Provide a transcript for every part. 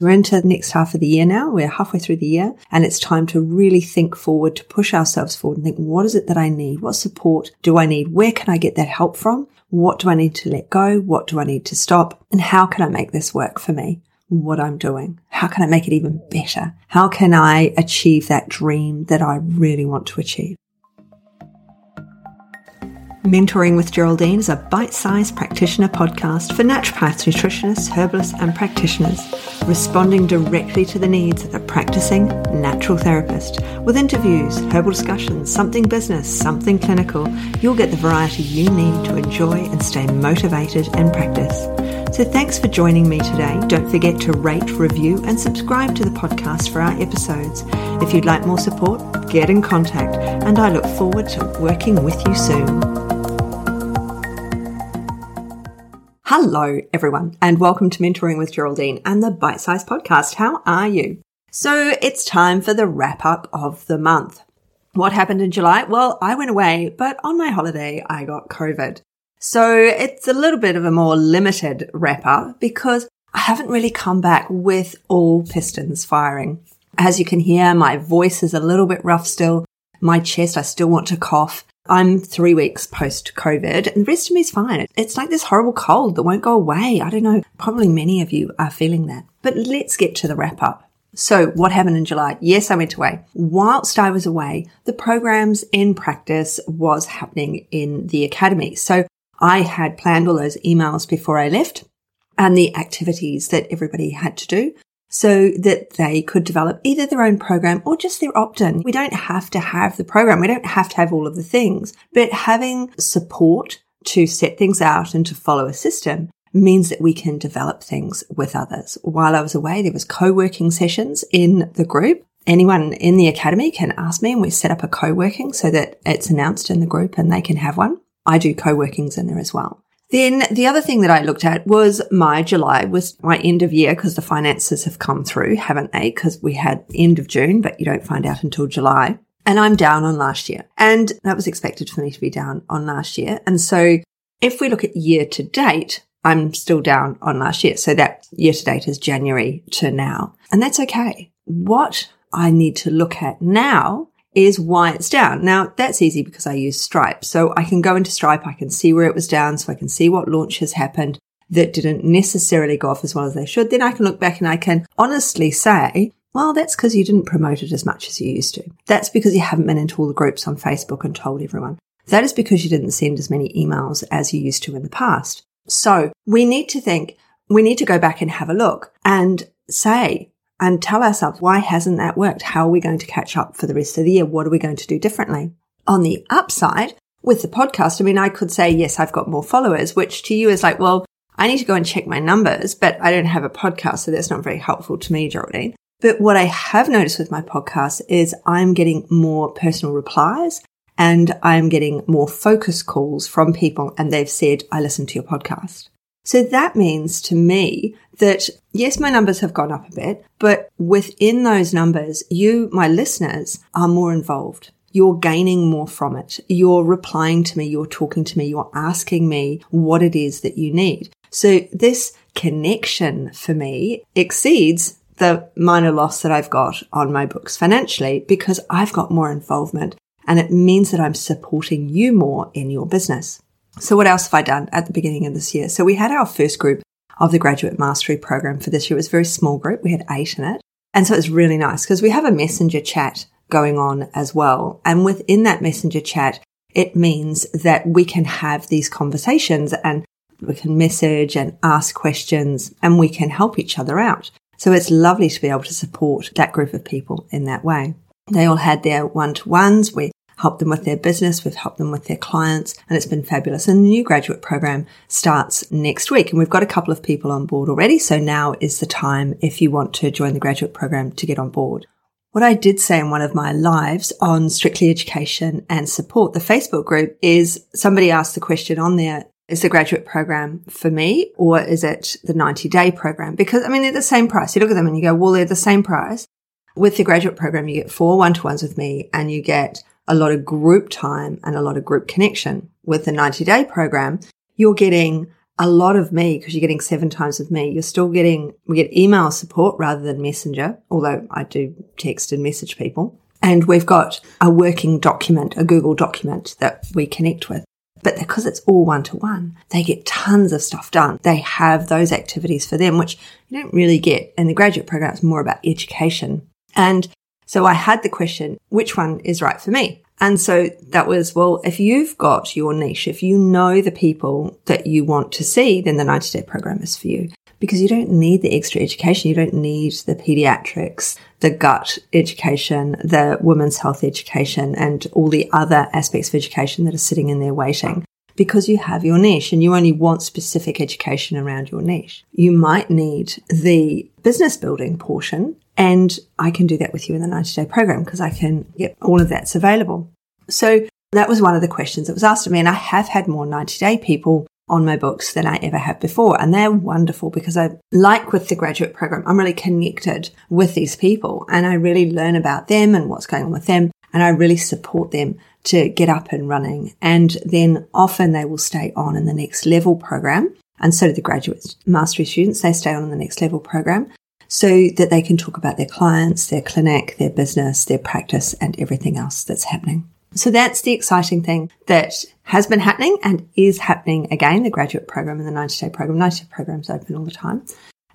We're into the next half of the year now. We're halfway through the year and it's time to really think forward, to push ourselves forward and think, what is it that I need? What support do I need? Where can I get that help from? What do I need to let go? What do I need to stop? And how can I make this work for me? What I'm doing? How can I make it even better? How can I achieve that dream that I really want to achieve? Mentoring with Geraldine is a bite sized practitioner podcast for naturopaths, nutritionists, herbalists, and practitioners, responding directly to the needs of the practicing natural therapist. With interviews, herbal discussions, something business, something clinical, you'll get the variety you need to enjoy and stay motivated in practice. So thanks for joining me today. Don't forget to rate, review, and subscribe to the podcast for our episodes. If you'd like more support, get in contact, and I look forward to working with you soon. Hello, everyone, and welcome to Mentoring with Geraldine and the Bite Size Podcast. How are you? So it's time for the wrap up of the month. What happened in July? Well, I went away, but on my holiday, I got COVID. So it's a little bit of a more limited wrap up because I haven't really come back with all pistons firing. As you can hear, my voice is a little bit rough still. My chest, I still want to cough. I'm three weeks post COVID and the rest of me is fine. It's like this horrible cold that won't go away. I don't know. Probably many of you are feeling that. But let's get to the wrap up. So what happened in July? Yes, I went away. Whilst I was away, the programs in practice was happening in the academy. So I had planned all those emails before I left and the activities that everybody had to do so that they could develop either their own program or just their opt-in. We don't have to have the program. We don't have to have all of the things, but having support to set things out and to follow a system means that we can develop things with others. While I was away, there was co-working sessions in the group. Anyone in the academy can ask me and we set up a co-working so that it's announced in the group and they can have one. I do co-workings in there as well. Then the other thing that I looked at was my July was my end of year because the finances have come through, haven't they? Because we had end of June, but you don't find out until July. And I'm down on last year. And that was expected for me to be down on last year. And so if we look at year to date, I'm still down on last year. So that year to date is January to now. And that's okay. What I need to look at now is why it's down. Now that's easy because I use Stripe. So I can go into Stripe. I can see where it was down. So I can see what launch has happened that didn't necessarily go off as well as they should. Then I can look back and I can honestly say, well, that's because you didn't promote it as much as you used to. That's because you haven't been into all the groups on Facebook and told everyone. That is because you didn't send as many emails as you used to in the past. So we need to think, we need to go back and have a look and say, and tell ourselves, why hasn't that worked? How are we going to catch up for the rest of the year? What are we going to do differently? On the upside, with the podcast, I mean, I could say, yes, I've got more followers, which to you is like, well, I need to go and check my numbers, but I don't have a podcast. So that's not very helpful to me, Geraldine. But what I have noticed with my podcast is I'm getting more personal replies and I'm getting more focus calls from people and they've said, I listened to your podcast. So that means to me that yes, my numbers have gone up a bit, but within those numbers, you, my listeners, are more involved. You're gaining more from it. You're replying to me. You're talking to me. You're asking me what it is that you need. So this connection for me exceeds the minor loss that I've got on my books financially because I've got more involvement and it means that I'm supporting you more in your business. So what else have I done at the beginning of this year? So we had our first group of the graduate mastery program for this year. It was a very small group. We had eight in it. And so it's really nice because we have a messenger chat going on as well. And within that messenger chat, it means that we can have these conversations and we can message and ask questions and we can help each other out. So it's lovely to be able to support that group of people in that way. They all had their one to ones. We helped them with their business. We've helped them with their clients and it's been fabulous. And the new graduate program starts next week and we've got a couple of people on board already. So now is the time if you want to join the graduate program to get on board. What I did say in one of my lives on strictly education and support, the Facebook group is somebody asked the question on there, is the graduate program for me or is it the 90 day program? Because I mean, they're the same price. You look at them and you go, well, they're the same price. With the graduate program, you get four one to ones with me and you get a lot of group time and a lot of group connection. With the 90 day program, you're getting a lot of me because you're getting seven times of me. You're still getting, we get email support rather than messenger, although I do text and message people. And we've got a working document, a Google document that we connect with. But because it's all one to one, they get tons of stuff done. They have those activities for them, which you don't really get in the graduate program. It's more about education. And so I had the question, which one is right for me? And so that was, well, if you've got your niche, if you know the people that you want to see, then the 90 day program is for you because you don't need the extra education. You don't need the pediatrics, the gut education, the women's health education and all the other aspects of education that are sitting in there waiting because you have your niche and you only want specific education around your niche. You might need the business building portion and I can do that with you in the 90 day program because I can get all of that's available. So that was one of the questions that was asked of me. And I have had more 90 day people on my books than I ever have before. And they're wonderful because I like with the graduate program, I'm really connected with these people and I really learn about them and what's going on with them. And I really support them to get up and running. And then often they will stay on in the next level program. And so do the graduate mastery students. They stay on in the next level program so that they can talk about their clients, their clinic, their business, their practice and everything else that's happening. So that's the exciting thing that has been happening and is happening again. The graduate program and the 90 day program, 90 day programs open all the time.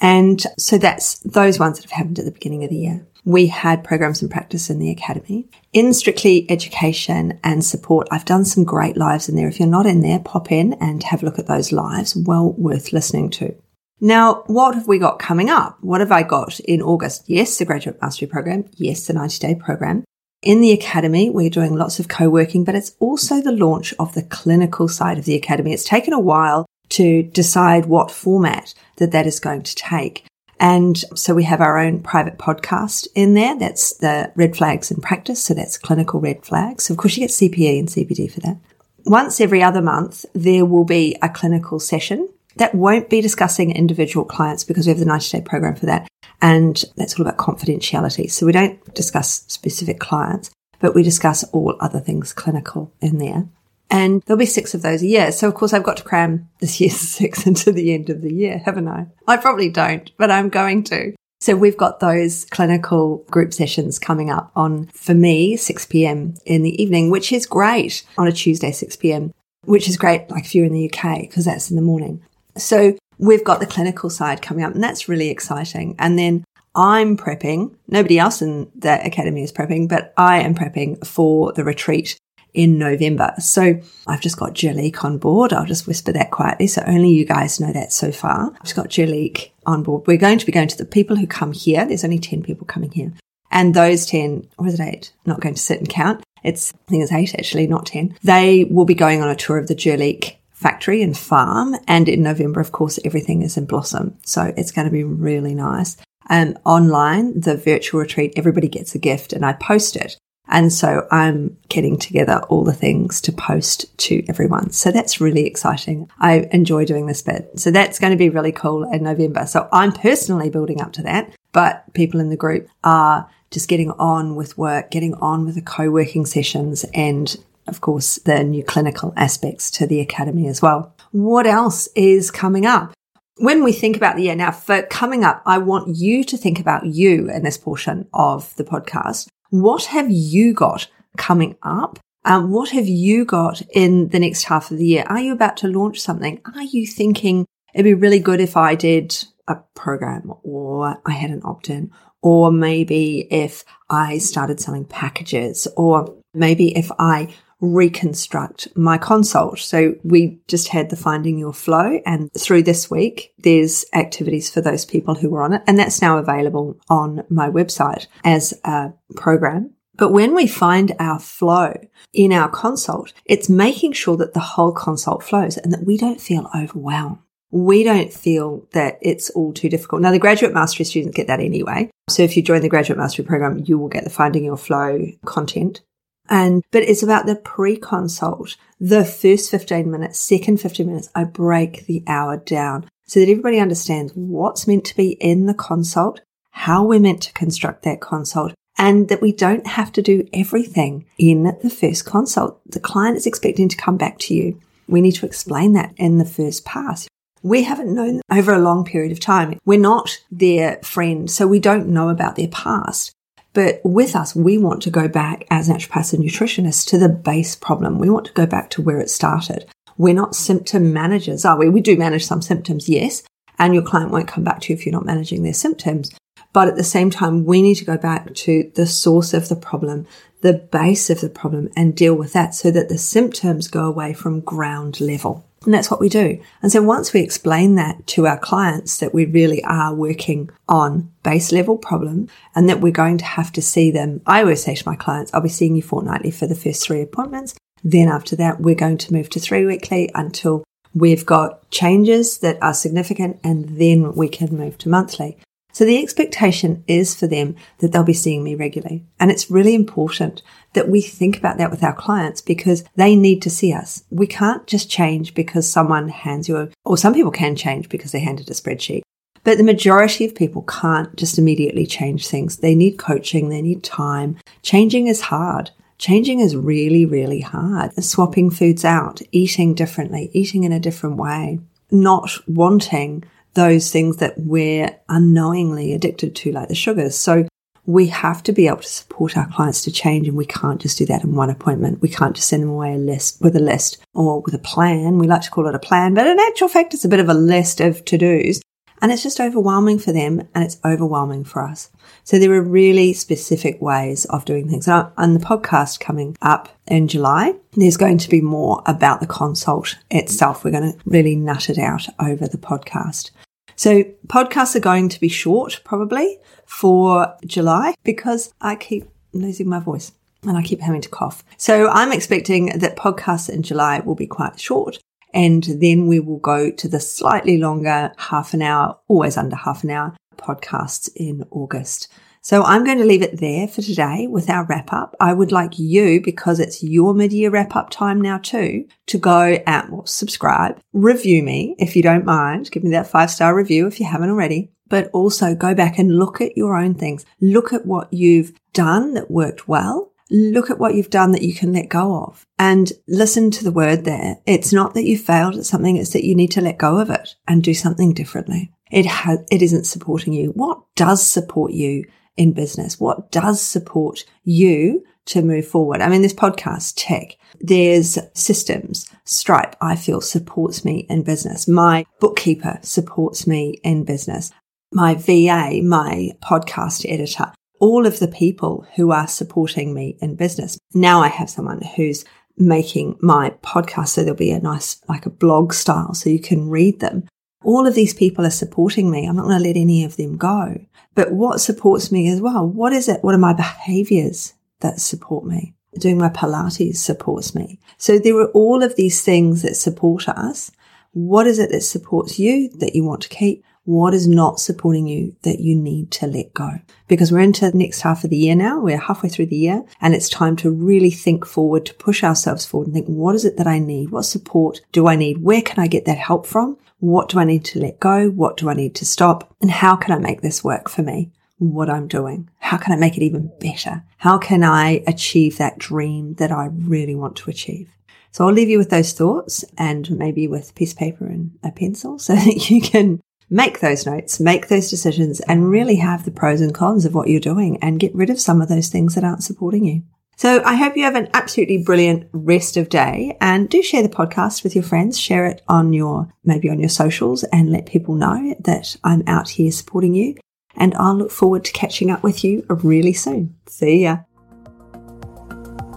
And so that's those ones that have happened at the beginning of the year. We had programs and practice in the academy. In strictly education and support, I've done some great lives in there. If you're not in there, pop in and have a look at those lives. Well worth listening to. Now, what have we got coming up? What have I got in August? Yes, the graduate mastery program. Yes, the 90 day program. In the Academy, we're doing lots of co-working, but it's also the launch of the clinical side of the Academy. It's taken a while to decide what format that that is going to take. And so we have our own private podcast in there. That's the red flags in practice. So that's clinical red flags. Of course, you get CPE and CPD for that. Once every other month, there will be a clinical session that won't be discussing individual clients because we have the 90 day program for that. And that's all about confidentiality. So we don't discuss specific clients, but we discuss all other things clinical in there. And there'll be six of those a year. So of course I've got to cram this year's six into the end of the year, haven't I? I probably don't, but I'm going to. So we've got those clinical group sessions coming up on, for me, 6 p.m. in the evening, which is great on a Tuesday, 6 p.m., which is great, like if you're in the UK, because that's in the morning. So we've got the clinical side coming up and that's really exciting. And then I'm prepping. Nobody else in the academy is prepping, but I am prepping for the retreat in November. So I've just got Jurlique on board. I'll just whisper that quietly. So only you guys know that so far. I've just got Jurlique on board. We're going to be going to the people who come here. There's only 10 people coming here. And those 10, or is it eight? Not going to sit and count. It's, I think it's eight actually, not 10. They will be going on a tour of the Jurlique factory and farm. And in November, of course, everything is in blossom. So it's going to be really nice. And online, the virtual retreat, everybody gets a gift and I post it. And so I'm getting together all the things to post to everyone. So that's really exciting. I enjoy doing this bit. So that's going to be really cool in November. So I'm personally building up to that, but people in the group are just getting on with work, getting on with the co-working sessions and of course, the new clinical aspects to the academy as well. What else is coming up? When we think about the year now, for coming up, I want you to think about you in this portion of the podcast. What have you got coming up? Um, what have you got in the next half of the year? Are you about to launch something? Are you thinking it'd be really good if I did a program or I had an opt in or maybe if I started selling packages or maybe if I reconstruct my consult. So we just had the finding your flow and through this week, there's activities for those people who were on it. And that's now available on my website as a program. But when we find our flow in our consult, it's making sure that the whole consult flows and that we don't feel overwhelmed. We don't feel that it's all too difficult. Now, the graduate mastery students get that anyway. So if you join the graduate mastery program, you will get the finding your flow content and, but it's about the pre-consult, the first 15 minutes, second 15 minutes, I break the hour down so that everybody understands what's meant to be in the consult, how we're meant to construct that consult, and that we don't have to do everything in the first consult. The client is expecting to come back to you. We need to explain that in the first pass. we haven't known over a long period of time. We're not their friend, so we don't know about their past. But with us, we want to go back as naturopaths and nutritionists to the base problem. We want to go back to where it started. We're not symptom managers, are we? We do manage some symptoms, yes. And your client won't come back to you if you're not managing their symptoms. But at the same time, we need to go back to the source of the problem, the base of the problem and deal with that so that the symptoms go away from ground level. And that's what we do. And so once we explain that to our clients that we really are working on base level problem and that we're going to have to see them, I always say to my clients, I'll be seeing you fortnightly for the first three appointments. Then after that, we're going to move to three weekly until we've got changes that are significant and then we can move to monthly. So the expectation is for them that they'll be seeing me regularly. And it's really important that we think about that with our clients because they need to see us. We can't just change because someone hands you a, or some people can change because they handed a spreadsheet. But the majority of people can't just immediately change things. They need coaching. They need time. Changing is hard. Changing is really, really hard. Swapping foods out, eating differently, eating in a different way, not wanting those things that we're unknowingly addicted to, like the sugars. So we have to be able to support our clients to change and we can't just do that in one appointment. We can't just send them away a list with a list or with a plan. We like to call it a plan, but in actual fact, it's a bit of a list of to-dos and it's just overwhelming for them and it's overwhelming for us. So there are really specific ways of doing things. And on the podcast coming up in July, there's going to be more about the consult itself. We're going to really nut it out over the podcast. So podcasts are going to be short probably for July because I keep losing my voice and I keep having to cough. So I'm expecting that podcasts in July will be quite short. And then we will go to the slightly longer half an hour, always under half an hour podcasts in August. So I'm going to leave it there for today with our wrap up. I would like you, because it's your mid-year wrap up time now too, to go and well, subscribe, review me if you don't mind. Give me that five star review if you haven't already, but also go back and look at your own things. Look at what you've done that worked well. Look at what you've done that you can let go of and listen to the word there. It's not that you failed at something. It's that you need to let go of it and do something differently. It has, it isn't supporting you. What does support you? In business? What does support you to move forward? I mean, this podcast, tech, there's systems. Stripe, I feel supports me in business. My bookkeeper supports me in business. My VA, my podcast editor, all of the people who are supporting me in business. Now I have someone who's making my podcast so there'll be a nice, like a blog style so you can read them. All of these people are supporting me. I'm not going to let any of them go. But what supports me as well? What is it? What are my behaviors that support me? Doing my Pilates supports me. So there are all of these things that support us. What is it that supports you that you want to keep? What is not supporting you that you need to let go? Because we're into the next half of the year now. We're halfway through the year and it's time to really think forward, to push ourselves forward and think, what is it that I need? What support do I need? Where can I get that help from? What do I need to let go? What do I need to stop? And how can I make this work for me? What I'm doing? How can I make it even better? How can I achieve that dream that I really want to achieve? So I'll leave you with those thoughts and maybe with a piece of paper and a pencil so that you can make those notes, make those decisions and really have the pros and cons of what you're doing and get rid of some of those things that aren't supporting you. So I hope you have an absolutely brilliant rest of day and do share the podcast with your friends. Share it on your, maybe on your socials and let people know that I'm out here supporting you. And I'll look forward to catching up with you really soon. See ya.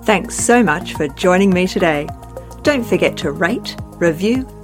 Thanks so much for joining me today. Don't forget to rate, review,